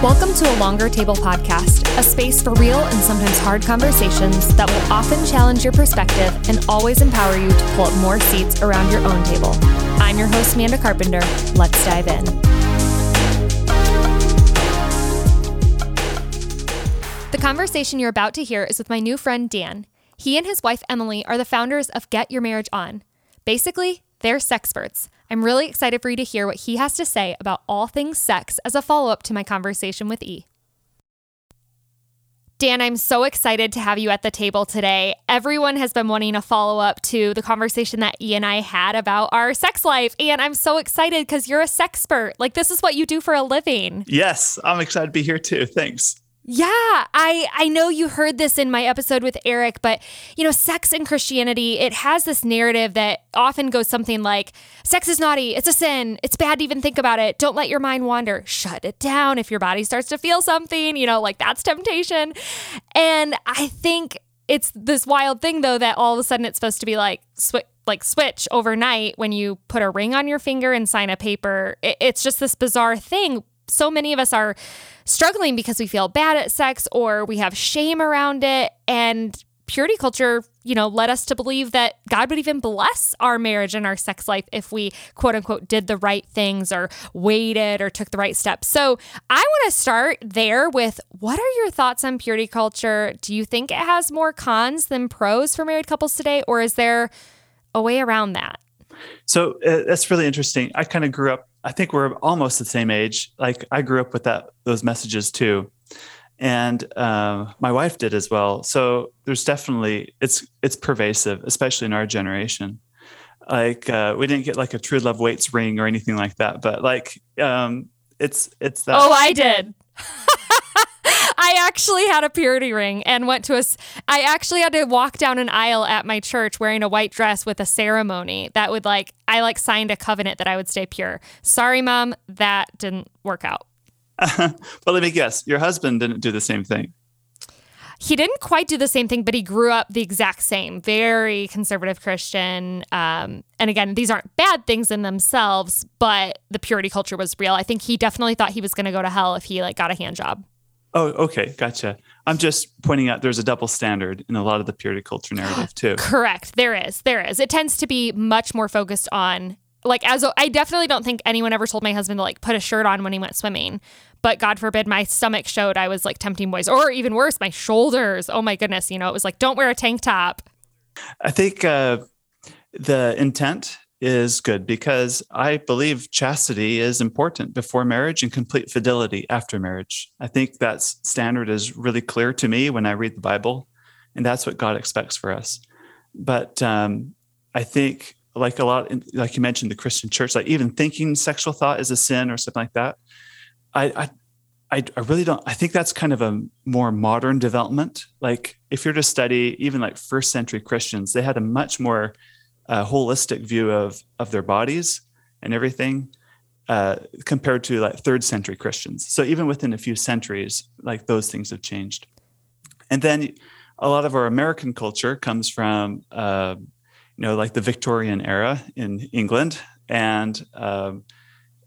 Welcome to a Longer Table podcast, a space for real and sometimes hard conversations that will often challenge your perspective and always empower you to pull up more seats around your own table. I'm your host, Amanda Carpenter. Let's dive in. The conversation you're about to hear is with my new friend, Dan. He and his wife, Emily, are the founders of Get Your Marriage On. Basically, they're sexperts. I'm really excited for you to hear what he has to say about all things sex as a follow up to my conversation with E. Dan, I'm so excited to have you at the table today. Everyone has been wanting a follow up to the conversation that E and I had about our sex life. And I'm so excited because you're a sexpert. Like, this is what you do for a living. Yes, I'm excited to be here too. Thanks. Yeah, I I know you heard this in my episode with Eric, but you know, sex in Christianity, it has this narrative that often goes something like sex is naughty, it's a sin, it's bad to even think about it. Don't let your mind wander. Shut it down if your body starts to feel something, you know, like that's temptation. And I think it's this wild thing though that all of a sudden it's supposed to be like sw- like switch overnight when you put a ring on your finger and sign a paper. It, it's just this bizarre thing. So many of us are struggling because we feel bad at sex or we have shame around it. And purity culture, you know, led us to believe that God would even bless our marriage and our sex life if we quote unquote did the right things or waited or took the right steps. So I want to start there with what are your thoughts on purity culture? Do you think it has more cons than pros for married couples today, or is there a way around that? So uh, that's really interesting. I kind of grew up I think we're almost the same age. Like I grew up with that those messages too, and uh, my wife did as well. So there's definitely it's it's pervasive, especially in our generation. Like uh, we didn't get like a true love waits ring or anything like that, but like um, it's it's that. Oh, I did. I actually had a purity ring and went to a. I actually had to walk down an aisle at my church wearing a white dress with a ceremony that would like I like signed a covenant that I would stay pure. Sorry, mom, that didn't work out. but let me guess, your husband didn't do the same thing. He didn't quite do the same thing, but he grew up the exact same, very conservative Christian. Um, and again, these aren't bad things in themselves, but the purity culture was real. I think he definitely thought he was going to go to hell if he like got a hand job. Oh, okay, gotcha. I'm just pointing out there's a double standard in a lot of the purity culture narrative too. Correct. There is. There is. It tends to be much more focused on like as a, I definitely don't think anyone ever told my husband to like put a shirt on when he went swimming. But God forbid my stomach showed I was like tempting boys or even worse, my shoulders. Oh my goodness, you know, it was like don't wear a tank top. I think uh the intent is good because I believe chastity is important before marriage and complete fidelity after marriage. I think that standard is really clear to me when I read the Bible, and that's what God expects for us. But um, I think, like a lot, like you mentioned, the Christian church, like even thinking sexual thought is a sin or something like that. I, I, I really don't. I think that's kind of a more modern development. Like if you're to study even like first century Christians, they had a much more a holistic view of of their bodies and everything uh, compared to like third century Christians. So even within a few centuries, like those things have changed. And then a lot of our American culture comes from uh, you know like the Victorian era in England, and um,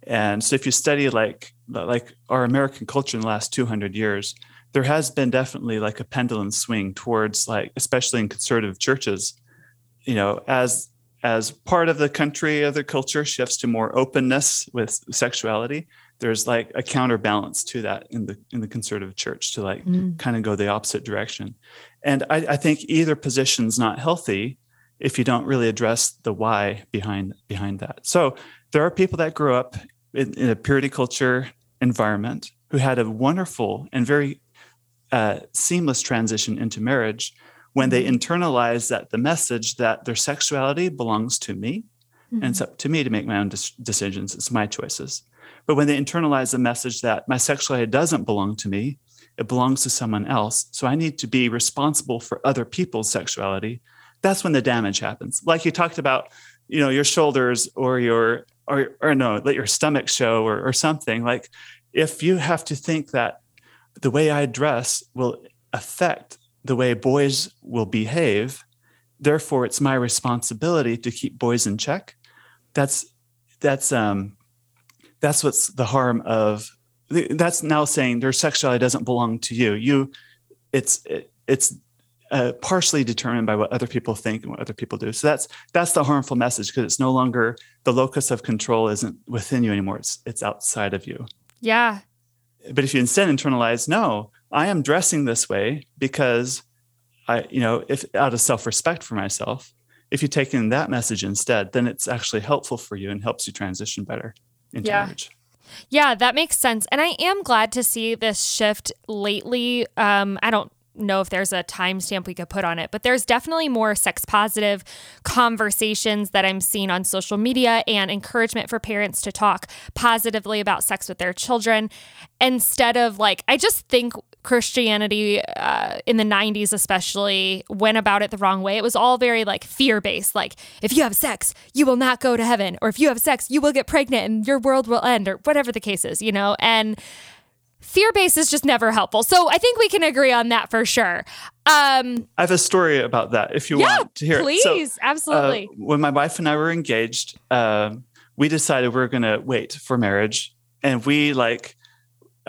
and so if you study like like our American culture in the last 200 years, there has been definitely like a pendulum swing towards like especially in conservative churches you know as as part of the country of the culture shifts to more openness with sexuality. There's like a counterbalance to that in the in the conservative church to like mm. kind of go the opposite direction. And I, I think either position's not healthy if you don't really address the why behind behind that. So there are people that grew up in, in a purity culture environment who had a wonderful and very uh, seamless transition into marriage when they internalize that the message that their sexuality belongs to me mm-hmm. and it's up to me to make my own decisions it's my choices. But when they internalize the message that my sexuality doesn't belong to me it belongs to someone else so i need to be responsible for other people's sexuality that's when the damage happens. Like you talked about you know your shoulders or your or or no let your stomach show or, or something. Like if you have to think that the way i dress will affect the way boys will behave. Therefore, it's my responsibility to keep boys in check. That's that's um, that's what's the harm of that's now saying their sexuality doesn't belong to you. You, it's it, it's uh, partially determined by what other people think and what other people do. So that's that's the harmful message because it's no longer the locus of control isn't within you anymore. It's it's outside of you. Yeah. But if you instead internalize, no, I am dressing this way because I, you know, if out of self-respect for myself, if you take in that message instead, then it's actually helpful for you and helps you transition better into yeah. marriage. Yeah, that makes sense. And I am glad to see this shift lately. Um, I don't know if there's a timestamp we could put on it, but there's definitely more sex positive conversations that I'm seeing on social media and encouragement for parents to talk positively about sex with their children instead of like, I just think Christianity uh, in the 90s, especially, went about it the wrong way. It was all very like fear based. Like, if you have sex, you will not go to heaven. Or if you have sex, you will get pregnant and your world will end, or whatever the case is, you know? And fear based is just never helpful. So I think we can agree on that for sure. Um, I have a story about that if you yeah, want to hear please, it. Please, so, absolutely. Uh, when my wife and I were engaged, uh, we decided we were going to wait for marriage. And we like,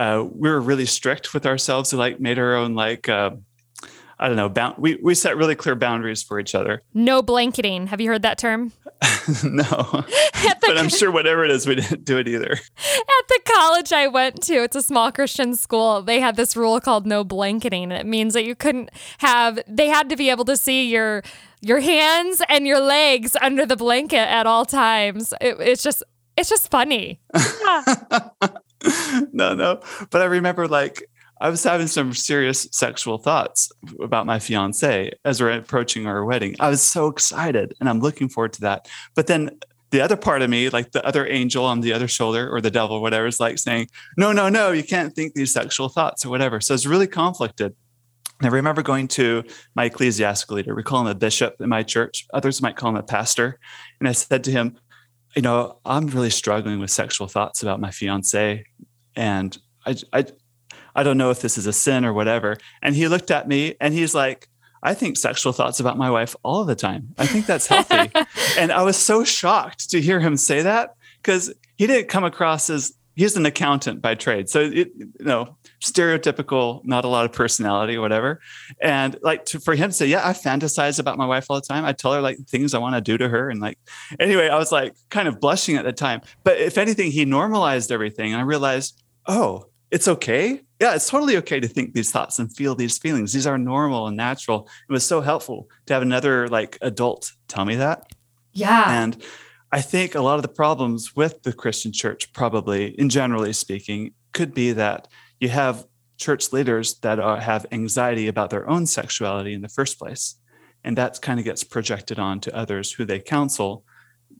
uh, we were really strict with ourselves. We like made our own like uh, I don't know. Bound, we we set really clear boundaries for each other. No blanketing. Have you heard that term? no, but I'm sure whatever it is, we didn't do it either. At the college I went to, it's a small Christian school. They had this rule called no blanketing. It means that you couldn't have. They had to be able to see your your hands and your legs under the blanket at all times. It, it's just it's just funny. no, no. But I remember like I was having some serious sexual thoughts about my fiance as we're approaching our wedding. I was so excited and I'm looking forward to that. But then the other part of me, like the other angel on the other shoulder or the devil, whatever, is like saying, no, no, no, you can't think these sexual thoughts or whatever. So it's really conflicted. And I remember going to my ecclesiastical leader. We call him a bishop in my church. Others might call him a pastor. And I said to him, you know, I'm really struggling with sexual thoughts about my fiance. And I, I, I don't know if this is a sin or whatever. And he looked at me and he's like, I think sexual thoughts about my wife all the time. I think that's healthy. and I was so shocked to hear him say that because he didn't come across as he's an accountant by trade. So, it, you know, stereotypical, not a lot of personality whatever. And like to, for him to say, yeah, I fantasize about my wife all the time. I tell her like things I want to do to her. And like, anyway, I was like kind of blushing at the time. But if anything, he normalized everything. And I realized, oh, it's okay. Yeah, it's totally okay to think these thoughts and feel these feelings. These are normal and natural. It was so helpful to have another like adult tell me that. Yeah. And I think a lot of the problems with the Christian church, probably in generally speaking, could be that you have church leaders that are, have anxiety about their own sexuality in the first place. And that kind of gets projected on to others who they counsel.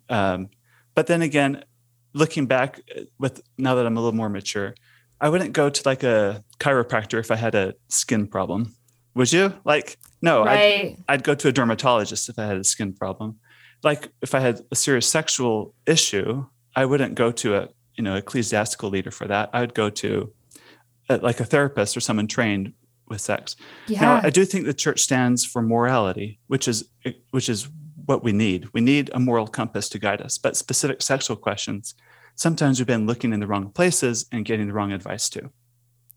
Um, but then again, looking back uh, with now that I'm a little more mature, I wouldn't go to like a chiropractor if I had a skin problem. Would you? Like, no, right. I'd, I'd go to a dermatologist if I had a skin problem. Like, if I had a serious sexual issue, I wouldn't go to a you know ecclesiastical leader for that. I would go to Uh, like a therapist or someone trained with sex. Yeah. Now, I do think the church stands for morality, which is which is what we need. We need a moral compass to guide us, but specific sexual questions sometimes we've been looking in the wrong places and getting the wrong advice too.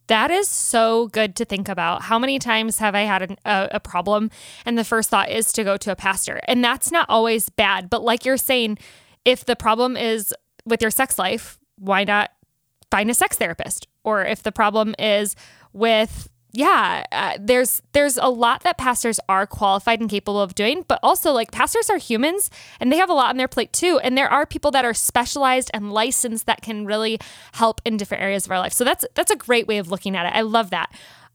That is so good to think about. How many times have I had an, a, a, problem and the first thought is to go to a pastor? And that's not always bad. But like you're saying, if the problem is with your sex life, why not find a sex therapist? Or if the problem is with yeah, uh, there's there's a lot that pastors are qualified and capable of doing, but also like pastors are humans and they have a lot on their plate too. And there are people that are specialized and licensed that can really help in different areas of our life. So that's that's a great way of looking at it. I love that.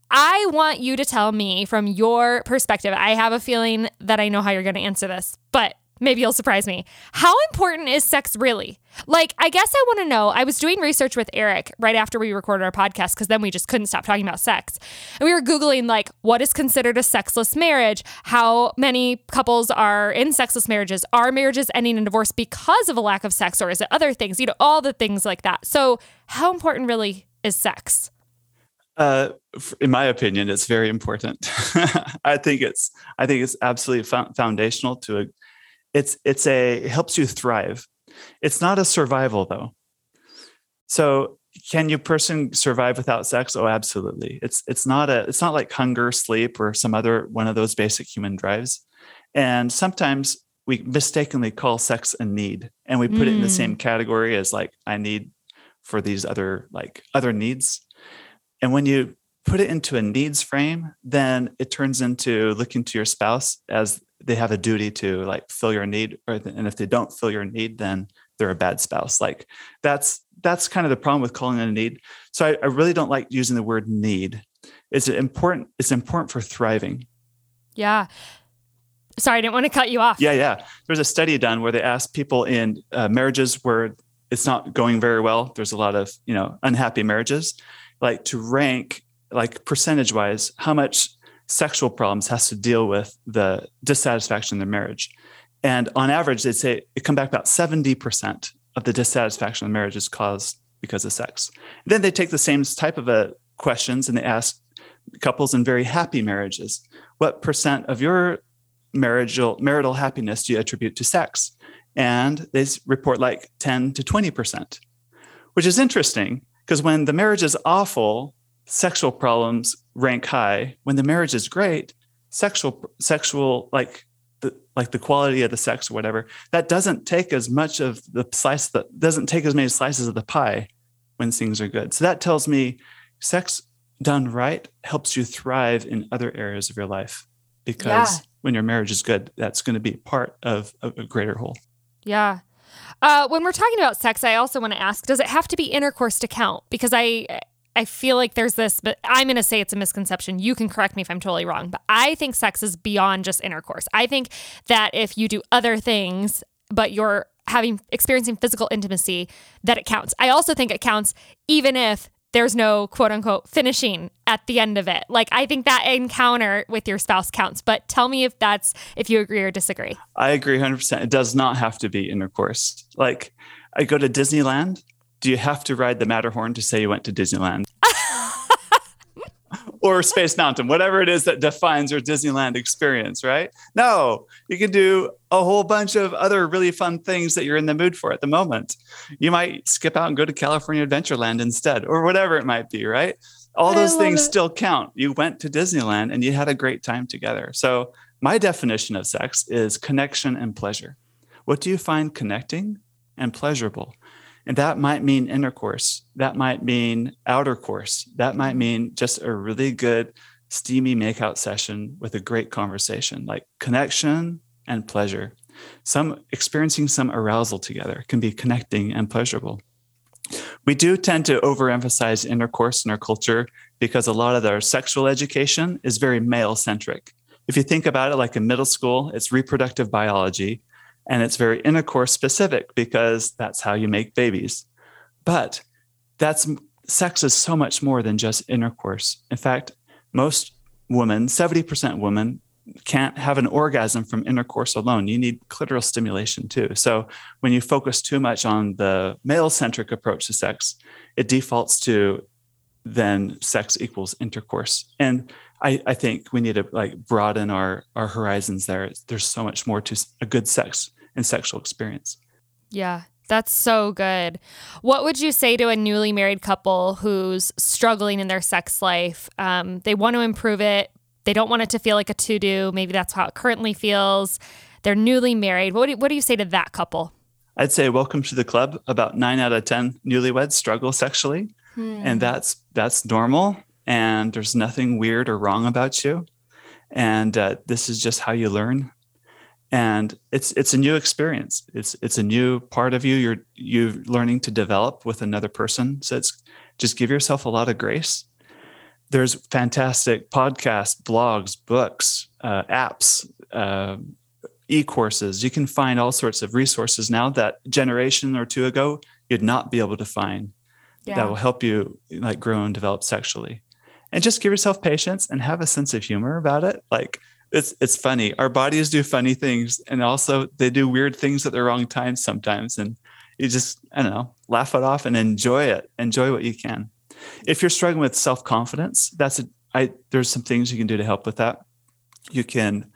I want you to tell me from your perspective. I have a feeling that I know how you're going to answer this, but maybe you'll surprise me. How important is sex really? Like, I guess I want to know. I was doing research with Eric right after we recorded our podcast because then we just couldn't stop talking about sex. And we were Googling, like, what is considered a sexless marriage? How many couples are in sexless marriages? Are marriages ending in divorce because of a lack of sex or is it other things? You know, all the things like that. So, how important really is sex? Uh, in my opinion, it's very important. I think it's I think it's absolutely foundational to a. It's it's a it helps you thrive it's not a survival though. So can you person survive without sex? Oh, absolutely. It's it's not a it's not like hunger, sleep, or some other one of those basic human drives. And sometimes we mistakenly call sex a need and we put mm. it in the same mm. category as like I need for these other like other needs. And when you put it into a needs frame, then it turns into looking to your spouse as they have a duty to like fill your need or and if they don't fill your need then they're a bad spouse. Like that's that's kind of the problem with calling it a need. So I, I really don't like using the word need. It's important it's important for thriving. Yeah. Sorry i didn't want to cut you off. Yeah yeah. There's a study done where they asked people in uh, marriages where it's not going very well. There's a lot of you know unhappy marriages. Like to rank like percentage wise how much sexual problems has to deal with the dissatisfaction in their marriage. And on average they'd say it come back about 70% of the dissatisfaction in marriage is caused because of sex. And then they take the same type of a uh, questions and they ask couples in very happy marriages what percent of your marital marital happiness do you attribute to sex? And they report like 10 to 20%, which is interesting because when the marriage is awful, sexual problems rank high. When the marriage is great, sexual sexual like the like the quality of the sex or whatever, that doesn't take as much of the slice that doesn't take as many slices of the pie when things are good. So that tells me sex done right helps you thrive in other areas of your life because yeah. when your marriage is good, that's going to be part of a, a greater whole. Yeah. Uh, when we're talking about sex, I also want to ask: Does it have to be intercourse to count? Because I, I feel like there's this, but I'm going to say it's a misconception. You can correct me if I'm totally wrong, but I think sex is beyond just intercourse. I think that if you do other things, but you're having experiencing physical intimacy, that it counts. I also think it counts even if there's no quote unquote finishing at the end of it. Like I think that encounter with your spouse counts, but tell me if that's if you agree or disagree. I agree 100%. It does not have to be intercourse. Like I go to Disneyland, do you have to ride the Matterhorn to say you went to Disneyland? or Space Mountain, whatever it is that defines your Disneyland experience, right? No, you can do a whole bunch of other really fun things that you're in the mood for at the moment. You might skip out and go to California Adventureland instead, or whatever it might be, right? All those things it. still count. You went to Disneyland and you had a great time together. So, my definition of sex is connection and pleasure. What do you find connecting and pleasurable? And that might mean intercourse. That might mean outer course. That might mean just a really good, steamy makeout session with a great conversation, like connection and pleasure. Some experiencing some arousal together can be connecting and pleasurable. We do tend to overemphasize intercourse in our culture because a lot of our sexual education is very male centric. If you think about it like in middle school, it's reproductive biology and it's very intercourse specific because that's how you make babies. But that's sex is so much more than just intercourse. In fact, most women, 70% women, can't have an orgasm from intercourse alone. You need clitoral stimulation too. So when you focus too much on the male centric approach to sex, it defaults to then sex equals intercourse. And I, I think we need to like broaden our our horizons there. There's so much more to a good sex and sexual experience. Yeah, that's so good. What would you say to a newly married couple who's struggling in their sex life? Um, they want to improve it. They don't want it to feel like a to do. Maybe that's how it currently feels. They're newly married. What do, what do you say to that couple? I'd say welcome to the club. About nine out of ten newlyweds struggle sexually, hmm. and that's that's normal. And there's nothing weird or wrong about you. And uh, this is just how you learn. And it's it's a new experience. It's it's a new part of you. You're you're learning to develop with another person. So it's just give yourself a lot of grace. There's fantastic podcasts blogs books uh, apps uh, e-courses. You can find all sorts of resources now that generation or two ago you'd not be able to find. Yeah. that will help you like grow and develop sexually and just give yourself patience and have a sense of humor about it like it's it's funny. Our bodies do funny things, and also they do weird things at the wrong time sometimes. And you just I don't know, laugh it off and enjoy it. Enjoy what you can. If you're struggling with self confidence, that's a I. There's some things you can do to help with that. You can.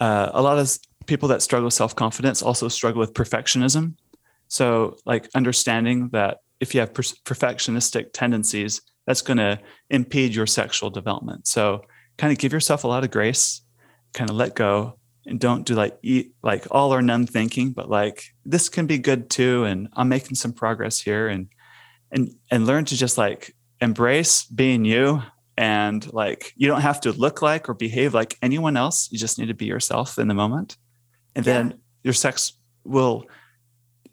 Uh, a lot of people that struggle with self confidence also struggle with perfectionism. So, like understanding that if you have per- perfectionistic tendencies, that's going to impede your sexual development. So kind of give yourself a lot of grace, kind of let go and don't do like eat like all or none thinking, but like this can be good too. And I'm making some progress here and and and learn to just like embrace being you and like you don't have to look like or behave like anyone else. You just need to be yourself in the moment. And yeah. then your sex will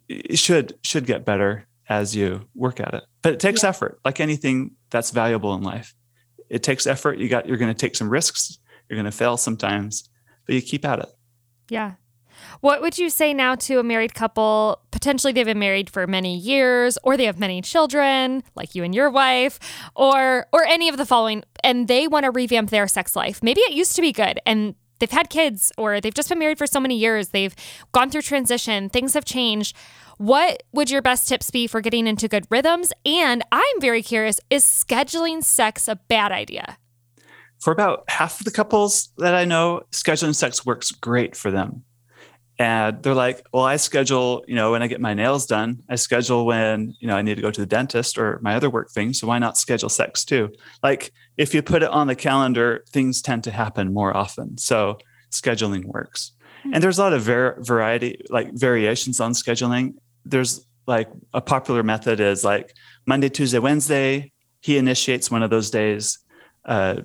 it should should get better as you work at it. But it takes yeah. effort, like anything that's valuable in life. It takes effort. You got you're going to take some risks. You're going to fail sometimes, but you keep at it. Yeah. What would you say now to a married couple? Potentially they've been married for many years or they have many children, like you and your wife, or or any of the following and they want to revamp their sex life. Maybe it used to be good and they've had kids or they've just been married for so many years. They've gone through transition, things have changed. What would your best tips be for getting into good rhythms? And I'm very curious is scheduling sex a bad idea? For about half of the couples that I know, scheduling sex works great for them. And they're like, well, I schedule, you know, when I get my nails done, I schedule when, you know, I need to go to the dentist or my other work things. So why not schedule sex too? Like if you put it on the calendar, things tend to happen more often. So scheduling works. Hmm. And there's a lot of var- variety, like variations on scheduling there's like a popular method is like Monday, Tuesday, Wednesday. He initiates one of those days. Uh,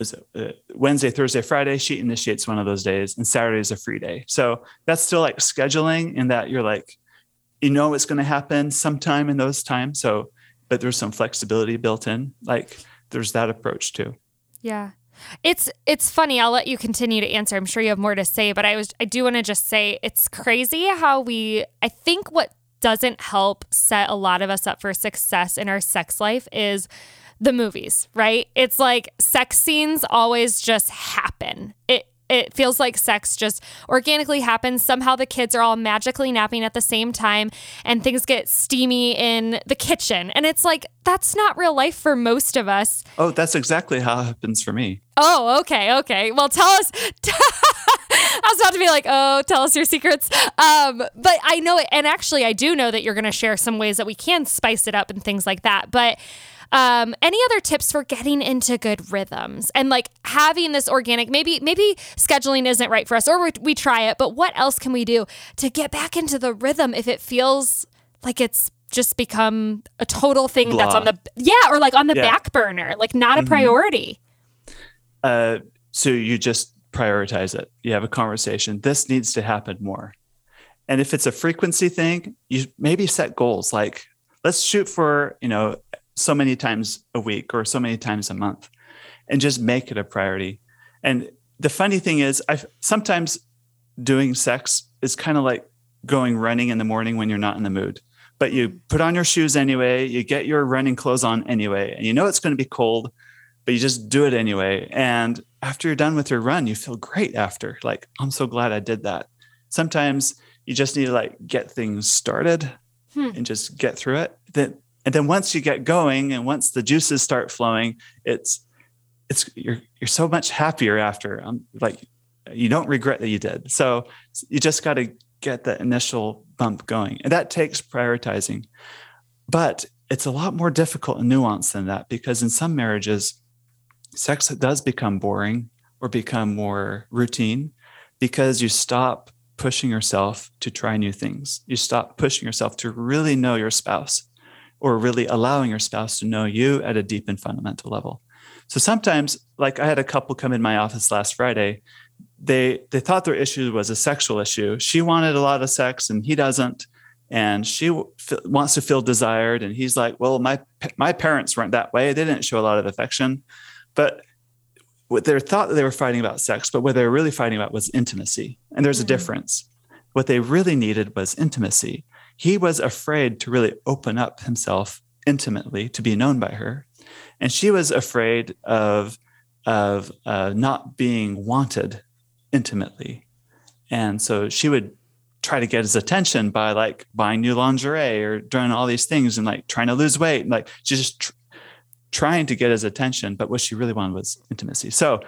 is it, uh, Wednesday, Thursday, Friday. She initiates one of those days, and Saturday is a free day. So that's still like scheduling, in that you're like, you know, it's going to happen sometime in those times. So, but there's some flexibility built in. Like there's that approach too. Yeah. It's it's funny. I'll let you continue to answer. I'm sure you have more to say, but I was I do want to just say it's crazy how we I think what doesn't help set a lot of us up for success in our sex life is the movies, right? It's like sex scenes always just happen. It it feels like sex just organically happens. Somehow the kids are all magically napping at the same time and things get steamy in the kitchen. And it's like, that's not real life for most of us. Oh, that's exactly how it happens for me. Oh, okay, okay. Well, tell us. I was about to be like, oh, tell us your secrets. Um, but I know it. And actually, I do know that you're going to share some ways that we can spice it up and things like that. But um, any other tips for getting into good rhythms and like having this organic? Maybe maybe scheduling isn't right for us, or we, we try it. But what else can we do to get back into the rhythm if it feels like it's just become a total thing Blah. that's on the yeah or like on the yeah. back burner, like not a mm-hmm. priority? Uh, so you just prioritize it. You have a conversation. This needs to happen more. And if it's a frequency thing, you maybe set goals like let's shoot for, you know, so many times a week or so many times a month and just make it a priority. And the funny thing is, I sometimes doing sex is kind of like going running in the morning when you're not in the mood. But you put on your shoes anyway, you get your running clothes on anyway, and you know it's going to be cold, but you just do it anyway. And after you're done with your run, you feel great after. Like, I'm so glad I did that. Sometimes you just need to like get things started hmm. and just get through it. Then and then once you get going and once the juices start flowing it's it's you're you're so much happier after um, like you don't regret that you did. So you just got to get the initial bump going. And that takes prioritizing. But it's a lot more difficult and nuanced than that because in some marriages sex does become boring or become more routine because you stop pushing yourself to try new things. You stop pushing yourself to really know your spouse or really allowing your spouse to know you at a deep and fundamental level. So sometimes, like I had a couple come in my office last Friday, they they thought their issue was a sexual issue. She wanted a lot of sex and he doesn't, and she f- wants to feel desired. And he's like, "Well, my my parents weren't that way. They didn't show a lot of affection." But what they thought that they were fighting about sex, but what they were really fighting about was intimacy. And there's mm-hmm. a difference. What they really needed was intimacy he was afraid to really open up himself intimately to be known by her. And she was afraid of, of uh, not being wanted intimately. And so she would try to get his attention by like buying new lingerie or doing all these things and like trying to lose weight. And like just tr- trying to get his attention. But what she really wanted was intimacy. So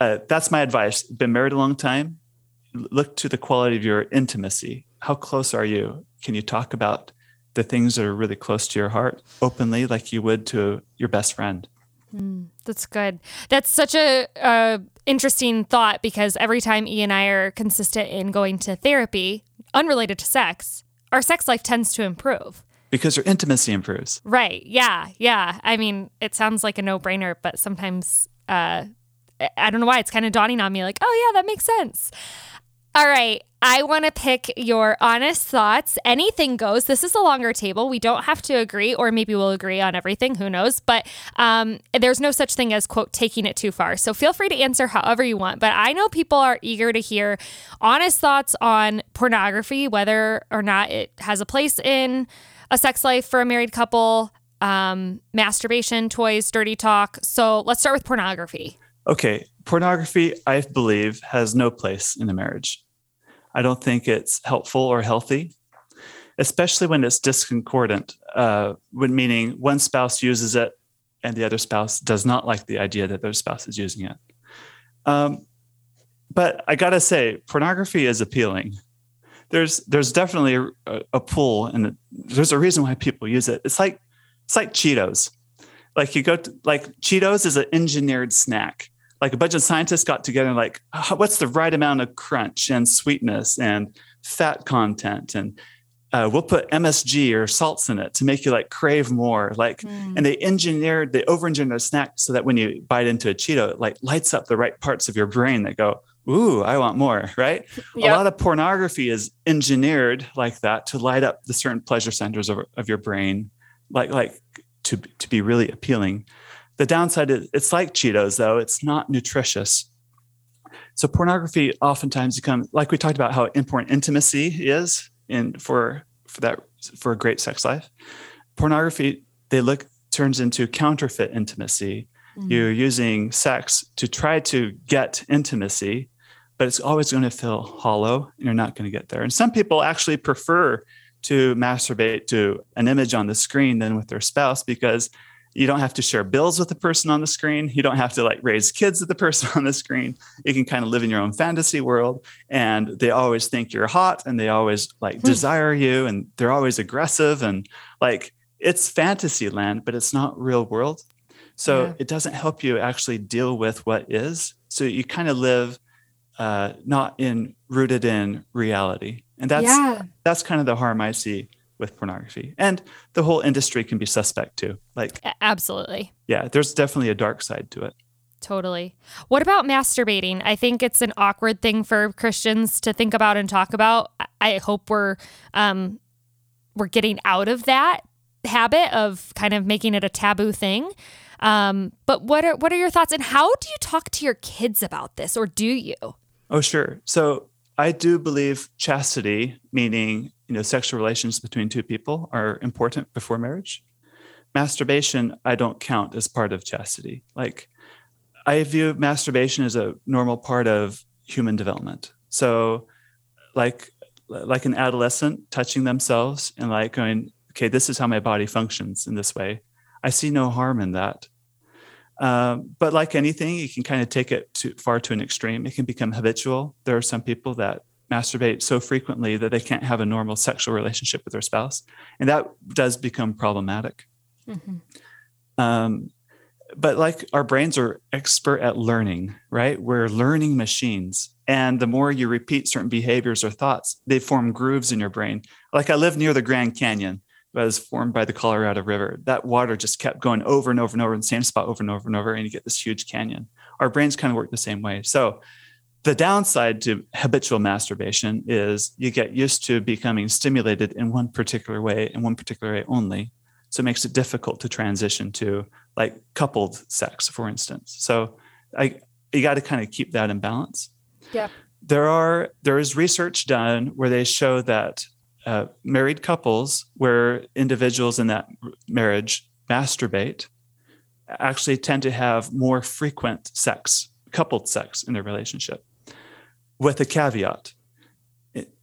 uh, that's my advice. Been married a long time. Look to the quality of your intimacy. How close are you? Can you talk about the things that are really close to your heart openly, like you would to your best friend. Mm, that's good. That's such a, a interesting thought because every time E and I are consistent in going to therapy, unrelated to sex, our sex life tends to improve because your intimacy improves. Right. Yeah. Yeah. I mean, it sounds like a no brainer, but sometimes uh, I don't know why it's kind of dawning on me like, oh, yeah, that makes sense. All right. I want to pick your honest thoughts. Anything goes. This is a longer table. We don't have to agree, or maybe we'll agree on everything. Who knows? But um, there's no such thing as, quote, taking it too far. So feel free to answer however you want. But I know people are eager to hear honest thoughts on pornography, whether or not it has a place in a sex life for a married couple, um, masturbation, toys, dirty talk. So let's start with pornography. Okay. Pornography, I believe, has no place in a marriage. I don't think it's helpful or healthy, especially when it's discordant, uh, when meaning one spouse uses it and the other spouse does not like the idea that their spouse is using it. Um, but I gotta say, pornography is appealing there's there's definitely a, a pull and there's a reason why people use it. It's like it's like Cheetos. Like you go to, like Cheetos is an engineered snack. Like a bunch of scientists got together and like, what's the right amount of crunch and sweetness and fat content and uh, we'll put MSG or salts in it to make you like crave more. Like, mm. and they engineered, they over-engineered a snack so that when you bite into a Cheeto, it like lights up the right parts of your brain that go, ooh, I want more, right? Yep. A lot of pornography is engineered like that to light up the certain pleasure centers of, of your brain, like like to to be really appealing. The downside is it's like Cheetos, though it's not nutritious. So pornography oftentimes becomes like we talked about how important intimacy is in for for that for a great sex life. Pornography they look turns into counterfeit intimacy. Mm-hmm. You're using sex to try to get intimacy but it's always going to feel hollow and you're not going to get there. And some people actually prefer to masturbate to an image on the screen than with their spouse because you don't have to share bills with the person on the screen. You don't have to like raise kids with the person on the screen. You can kind of live in your own fantasy world and they always think you're hot and they always like hmm. desire you and they're always aggressive and like it's fantasy land, but it's not real world. So yeah. it doesn't help you actually deal with what is. So you kind of live uh, not in rooted in reality. And that's yeah. that's kind of the harm I see with pornography. And the whole industry can be suspect too. Like absolutely. Yeah, there's definitely a dark side to it. Totally. What about masturbating? I think it's an awkward thing for Christians to think about and talk about. I hope we're um, we're getting out of that habit of kind of making it a taboo thing. Um, but what are what are your thoughts and how do you talk to your kids about this or do you? Oh, sure. So I do believe chastity, meaning you know sexual relations between two people, are important before marriage. Masturbation, I don't count as part of chastity. Like I view masturbation as a normal part of human development. So, like like an adolescent touching themselves and like going, okay, this is how my body functions in this way. I see no harm in that. Um, but like anything, you can kind of take it too far to an extreme. It can become habitual. There are some people that masturbate so frequently that they can't have a normal sexual relationship with their spouse, and that does become problematic. Mm-hmm. Um, but like our brains are expert at learning, right? We're learning machines. And the more you repeat certain behaviors or thoughts, they form grooves in your brain. Like I live near the Grand Canyon that was formed by the Colorado River. That water just kept going over and over and over in the same spot over and over and over, and you get this huge canyon. Our brains kind of work the same way. So, the downside to habitual masturbation is you get used to becoming stimulated in one particular way, in one particular way only. So, it makes it difficult to transition to like coupled sex, for instance. So, I you got to kind of keep that in balance. Yeah. There are there is research done where they show that uh, married couples where individuals in that marriage masturbate actually tend to have more frequent sex, coupled sex in their relationship, with a caveat.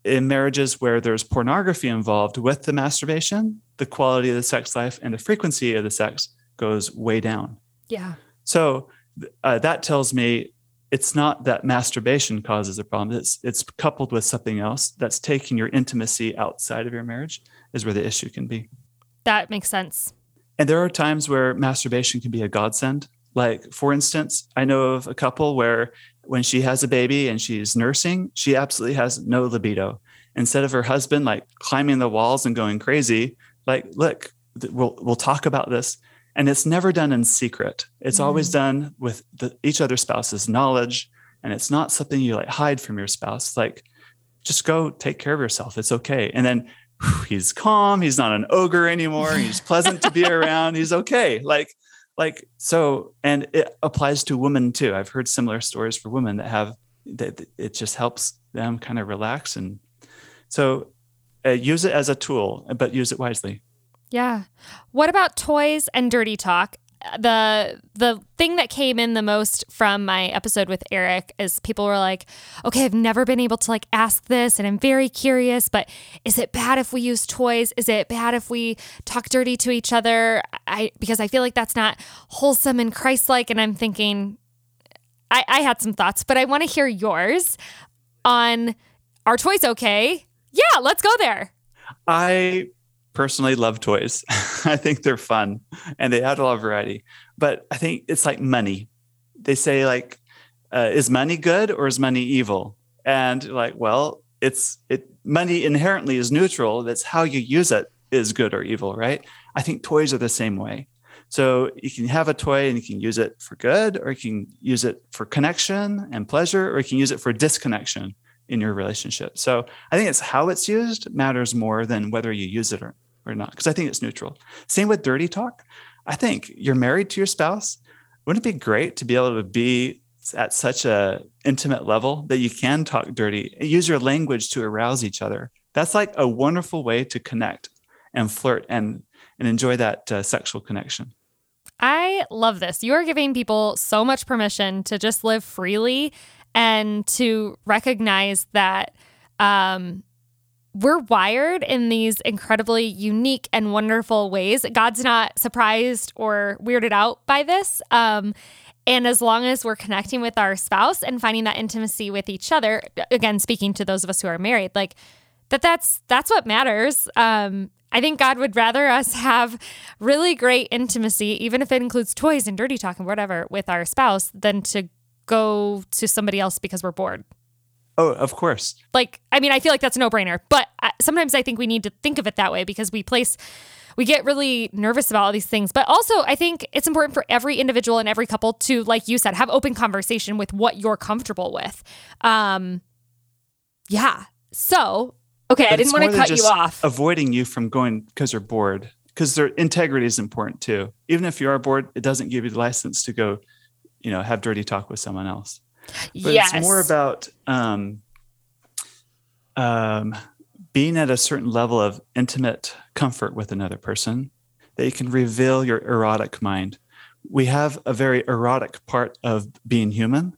In marriages where there's pornography involved with the masturbation, the quality of the sex life and the frequency of the sex goes way down. Yeah. So uh, that tells me it's not that masturbation causes a problem. It's it's coupled with something else that's taking your intimacy outside of your marriage is where the issue can be. That makes sense. And there are times where masturbation can be a godsend. Like, for instance, I know of a couple where when she has a baby and she's nursing, she absolutely has no libido. Instead of her husband like climbing the walls and going crazy, like, look, we'll we'll talk about this. And it's never done in secret. It's mm always done with the, each other spouse's knowledge. And it's not something you like hide from your spouse. Like, just go take care of yourself. It's okay. And then whew, he's calm. He's not an ogre anymore. He's pleasant to be around. He's okay. Like, like so and it applies to women too. I've heard similar stories for women that have that it just helps them kind of relax and so uh, use it as a tool but use it wisely. Yeah. What about toys and dirty talk the the thing that came in the most from my episode with Eric is people were like, "Okay, I've never been able to like ask this and I'm very curious, but is it bad if we use toys? Is it bad if we talk dirty to each other?" I because I feel like that's not wholesome and Christ-like and I'm thinking I I had some thoughts, but I want to hear yours on are toys okay? Yeah, let's go there. I personally love toys. I think they're fun and they add a lot of variety. But I think it's like money. They say like, uh, is money good or is money evil? And like, well, it's it money inherently is neutral. That's how you use it is good or evil, right? I think toys are the same way. So you can have a toy and you can use it for good, or you can use it for connection and pleasure, or you can use it for disconnection in your relationship. So I think it's how it's used matters more than whether you use it or, or not, because I think it's neutral. Same with dirty talk. I think you're married to your spouse. Wouldn't it be great to be able to be at such a intimate level that you can talk dirty, use your language to arouse each other? That's like a wonderful way to connect and flirt and and enjoy that uh, sexual connection. I love this. You are giving people so much permission to just live freely and to recognize that um, we're wired in these incredibly unique and wonderful ways. God's not surprised or weirded out by this. Um, and as long as we're connecting with our spouse and finding that intimacy with each other, again, speaking to those of us who are married, like that, that's that's what matters. Um, I think God would rather us have really great intimacy, even if it includes toys and dirty talk and whatever, with our spouse, than to go to somebody else because we're bored. Oh, of course. Like, I mean, I feel like that's a no brainer, but sometimes I think we need to think of it that way because we place, we get really nervous about all these things. But also, I think it's important for every individual and every couple to, like you said, have open conversation with what you're comfortable with. Um, yeah. So, okay, but I didn't want to cut you off. Avoiding you from going because you're bored, because their integrity is important too. Even if you are bored, it doesn't give you the license to go you know have dirty talk with someone else but yes. it's more about um, um, being at a certain level of intimate comfort with another person that you can reveal your erotic mind we have a very erotic part of being human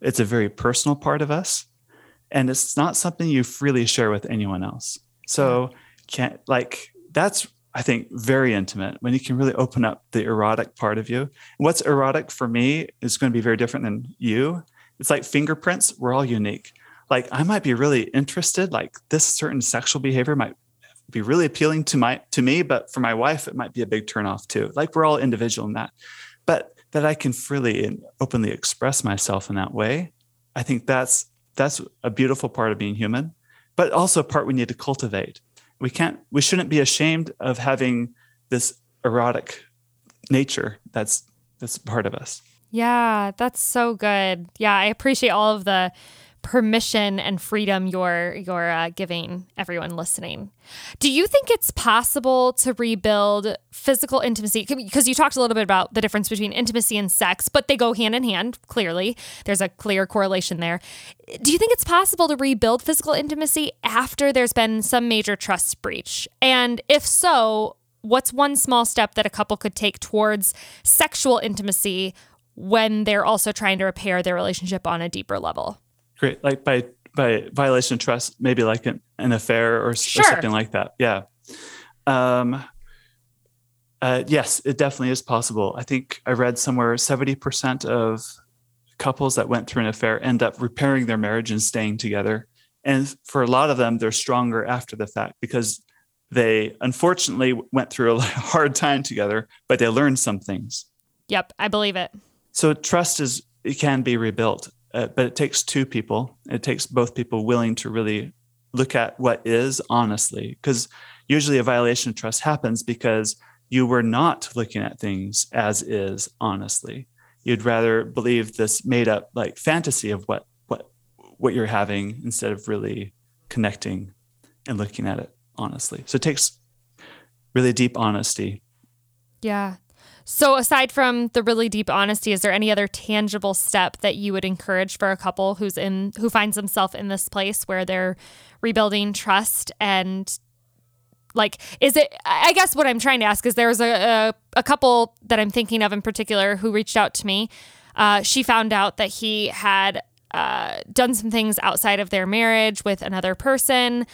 it's a very personal part of us and it's not something you freely share with anyone else so can't like that's I think, very intimate when you can really open up the erotic part of you. what's erotic for me is going to be very different than you. It's like fingerprints, we're all unique. Like I might be really interested, like this certain sexual behavior might be really appealing to my to me, but for my wife, it might be a big turnoff too. Like we're all individual in that. But that I can freely and openly express myself in that way, I think that's that's a beautiful part of being human, but also a part we need to cultivate we can't we shouldn't be ashamed of having this erotic nature that's that's part of us yeah that's so good yeah i appreciate all of the permission and freedom you're you're uh, giving everyone listening. Do you think it's possible to rebuild physical intimacy? Because you talked a little bit about the difference between intimacy and sex, but they go hand in hand. Clearly, there's a clear correlation there. Do you think it's possible to rebuild physical intimacy after there's been some major trust breach? And if so, what's one small step that a couple could take towards sexual intimacy when they're also trying to repair their relationship on a deeper level? Great. Like by by violation of trust, maybe like an, an affair or, sure. or, something like that. Yeah. Um, uh, yes, it definitely is possible. I think I read somewhere 70% of couples that went through an affair end up repairing their marriage and staying together. And for a lot of them, they're stronger after the fact because they unfortunately went through a hard time together, but they learned some things. Yep, I believe it. So trust is it can be rebuilt, uh, but it takes two people. It takes both people willing to really look at what is honestly, because usually a violation of trust happens because you were not looking at things as is honestly. You'd rather believe this made up like fantasy of what what what you're having instead of really connecting and looking at it honestly. So it takes really deep honesty. Yeah. So aside from the really deep honesty, is there any other tangible step that you would encourage for a couple who's in who finds themselves in this place where they're rebuilding trust and like is it i guess what i'm trying to ask is there's a, a, a couple that i'm thinking of in particular who reached out to me. Uh, she found out that he had uh, done some things outside of their marriage with another person.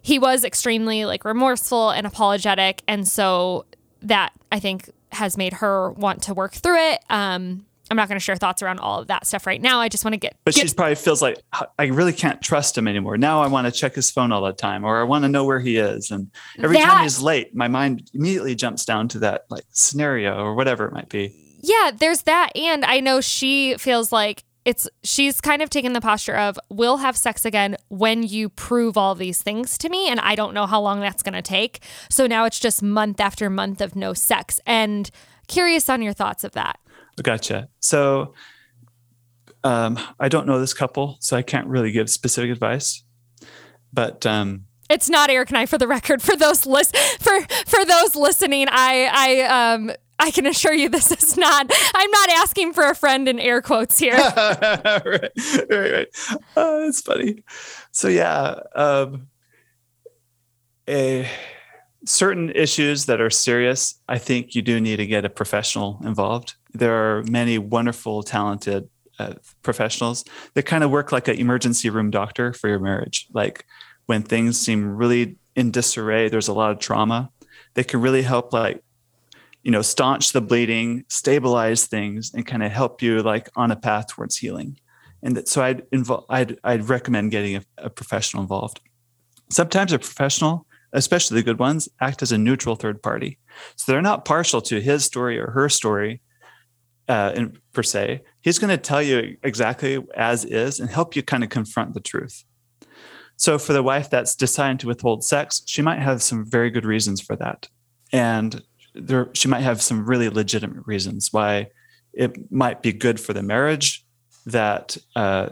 He was extremely like remorseful and apologetic. And so that i think has made her want to work through it um, I'm not going to share thoughts around all of that stuff right now. I just want to get. But get, she probably feels like I really can't trust him anymore. Now I want to check his phone all the time, or I want to know where he is. And every that, time he's late, my mind immediately jumps down to that like scenario or whatever it might be. Yeah, there's that, and I know she feels like it's she's kind of taken the posture of we'll have sex again when you prove all these things to me and I don't know how long that's going to take. So now it's just month after month of no sex and curious on your thoughts of that. Gotcha. So um, I don't know this couple, so I can't really give specific advice. But um, it's not Eric and I, for the record. For those list for for those listening, I I um I can assure you this is not. I'm not asking for a friend in air quotes here. right, right, right. Uh, it's funny. So yeah, um, a certain issues that are serious, I think you do need to get a professional involved. There are many wonderful, talented uh, professionals that kind of work like an emergency room doctor for your marriage. Like when things seem really in disarray, there's a lot of trauma. They can really help, like, you know, staunch the bleeding, stabilize things, and kind of help you like on a path towards healing. And that, so I'd, invo- I'd I'd recommend getting a, a professional involved. Sometimes a professional especially the good ones, act as a neutral third party. So they're not partial to his story or her story uh, in, per se. He's going to tell you exactly as is and help you kind of confront the truth. So for the wife that's deciding to withhold sex, she might have some very good reasons for that. And there, she might have some really legitimate reasons why it might be good for the marriage that uh,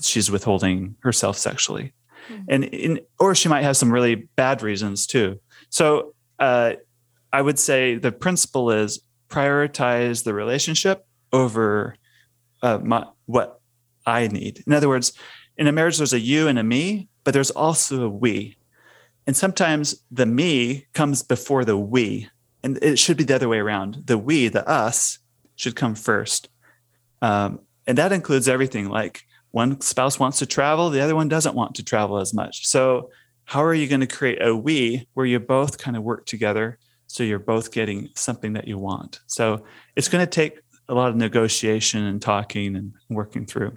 she's withholding herself sexually mm-hmm. and in, or she might have some really bad reasons too. So uh, I would say the principle is prioritize the relationship over uh, my, what I need. In other words, in a marriage, there's a you and a me, but there's also a we. And sometimes the me comes before the we, and it should be the other way around. The we, the us, should come first. Um, and that includes everything like one spouse wants to travel, the other one doesn't want to travel as much. So, how are you going to create a we where you both kind of work together so you're both getting something that you want? So, it's going to take a lot of negotiation and talking and working through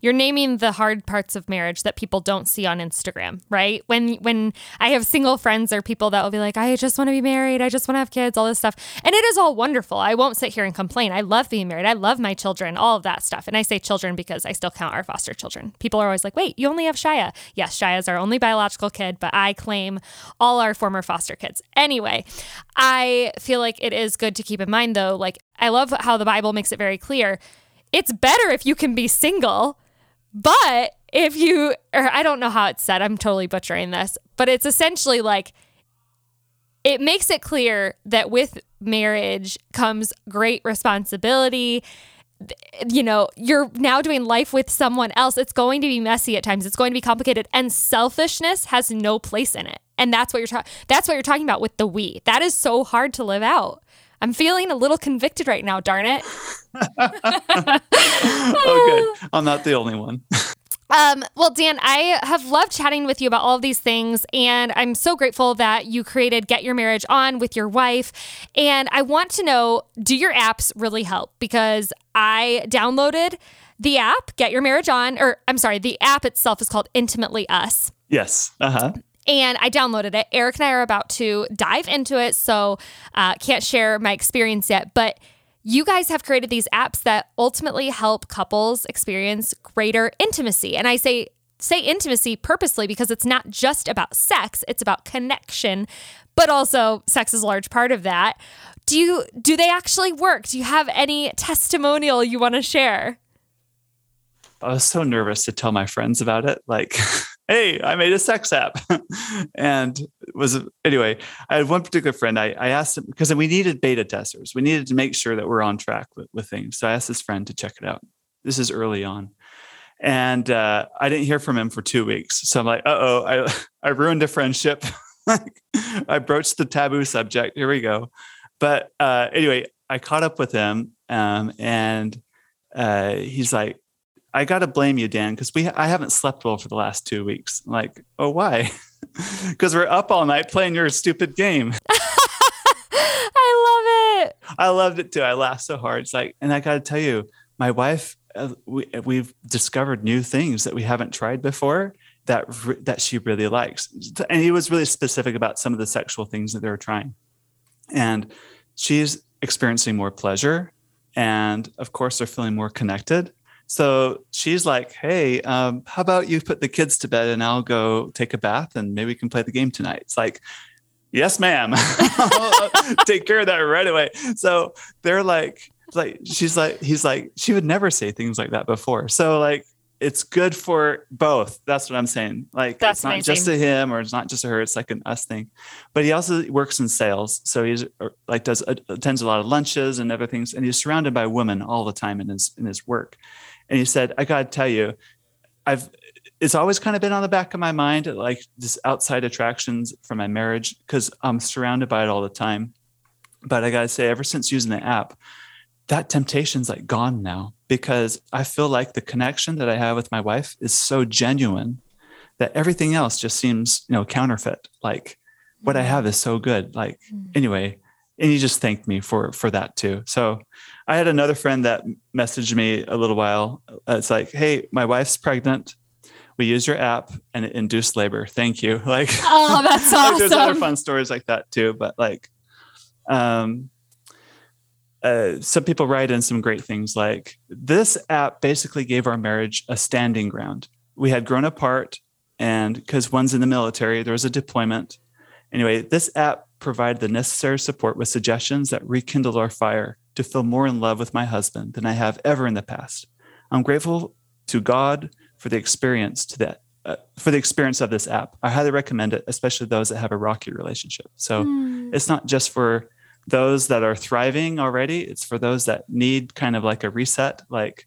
you're naming the hard parts of marriage that people don't see on Instagram, right? When when I have single friends or people that will be like, I just want to be married, I just want to have kids, all this stuff. And it is all wonderful. I won't sit here and complain. I love being married. I love my children, all of that stuff. And I say children because I still count our foster children. People are always like, wait, you only have Shia. Yes, Shia is our only biological kid, but I claim all our former foster kids. Anyway, I feel like it is good to keep in mind though, like I love how the Bible makes it very clear. It's better if you can be single but if you, or I don't know how it's said, I'm totally butchering this, but it's essentially like it makes it clear that with marriage comes great responsibility. You know, you're now doing life with someone else. It's going to be messy at times. It's going to be complicated, and selfishness has no place in it. And that's what you're talking. That's what you're talking about with the we. That is so hard to live out. I'm feeling a little convicted right now, darn it. oh, good. I'm not the only one. Um, well, Dan, I have loved chatting with you about all of these things, and I'm so grateful that you created Get Your Marriage On with your wife. And I want to know do your apps really help? Because I downloaded the app, Get Your Marriage On, or I'm sorry, the app itself is called Intimately Us. Yes. Uh huh. And I downloaded it. Eric and I are about to dive into it, so uh, can't share my experience yet. But you guys have created these apps that ultimately help couples experience greater intimacy. And I say say intimacy purposely because it's not just about sex, it's about connection, but also sex is a large part of that. Do you do they actually work? Do you have any testimonial you want to share? I was so nervous to tell my friends about it. Like, hey, I made a sex app. and was anyway, I had one particular friend. I, I asked him because we needed beta testers. We needed to make sure that we're on track with, with things. So I asked this friend to check it out. This is early on. And uh, I didn't hear from him for two weeks. So I'm like, uh oh, I, I ruined a friendship. I broached the taboo subject. Here we go. But uh, anyway, I caught up with him um, and uh, he's like, I got to blame you, Dan, because we I haven't slept well for the last two weeks. I'm like, oh, why? Because we're up all night playing your stupid game. I love it. I loved it too. I laughed so hard. It's like, and I got to tell you, my wife, uh, we, we've discovered new things that we haven't tried before that that she really likes. And he was really specific about some of the sexual things that they were trying, and she's experiencing more pleasure, and of course, they're feeling more connected so she's like, "Hey, um, how about you put the kids to bed and I'll go take a bath and maybe we can play the game tonight." It's like, "Yes, ma'am. take care of that right away." So they're like, like she's like, he's like, she would never say things like that before. So like, it's good for both. That's what I'm saying. Like, That's it's not amazing. just to him or it's not just to her. It's like an us thing. But he also works in sales, so he's like does attends a lot of lunches and other things, and he's surrounded by women all the time in his in his work and he said, I got to tell you, I've, it's always kind of been on the back of my mind, like just outside attractions from my marriage, because I'm surrounded by it all the time. But I got to say, ever since using the app, that temptation's like gone now because I feel like the connection that I have with my wife is so genuine that everything else just seems, you know, counterfeit. Like what I mm. have is so good. Like, mm. anyway, and he just thanked me for for that too. So I had another friend that messaged me a little while. Uh, it's like, hey, my wife's pregnant. We use your app and it induced labor. Thank you. Like, oh, that's awesome. like there's other fun stories like that too. But like, um, uh, some people write in some great things like this app basically gave our marriage a standing ground. We had grown apart, and because one's in the military, there was a deployment. Anyway, this app provided the necessary support with suggestions that rekindled our fire to feel more in love with my husband than I have ever in the past. I'm grateful to God for the experience to that uh, for the experience of this app. I highly recommend it, especially those that have a rocky relationship. So mm. it's not just for those that are thriving already, it's for those that need kind of like a reset. Like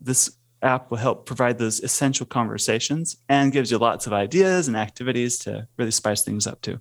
this app will help provide those essential conversations and gives you lots of ideas and activities to really spice things up too.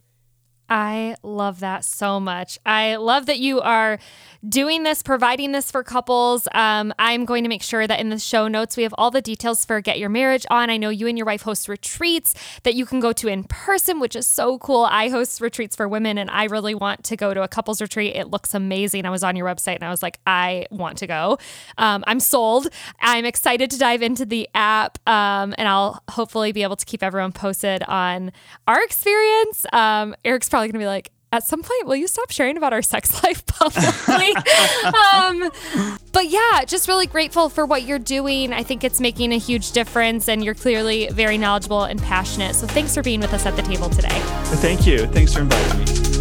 I love that so much. I love that you are doing this, providing this for couples. Um, I'm going to make sure that in the show notes we have all the details for Get Your Marriage On. I know you and your wife host retreats that you can go to in person, which is so cool. I host retreats for women and I really want to go to a couples retreat. It looks amazing. I was on your website and I was like, I want to go. Um, I'm sold. I'm excited to dive into the app um, and I'll hopefully be able to keep everyone posted on our experience. Um, Eric's probably going to be like, at some point, will you stop sharing about our sex life publicly? um, but yeah, just really grateful for what you're doing. I think it's making a huge difference, and you're clearly very knowledgeable and passionate. So thanks for being with us at the table today. Thank you. Thanks for inviting me.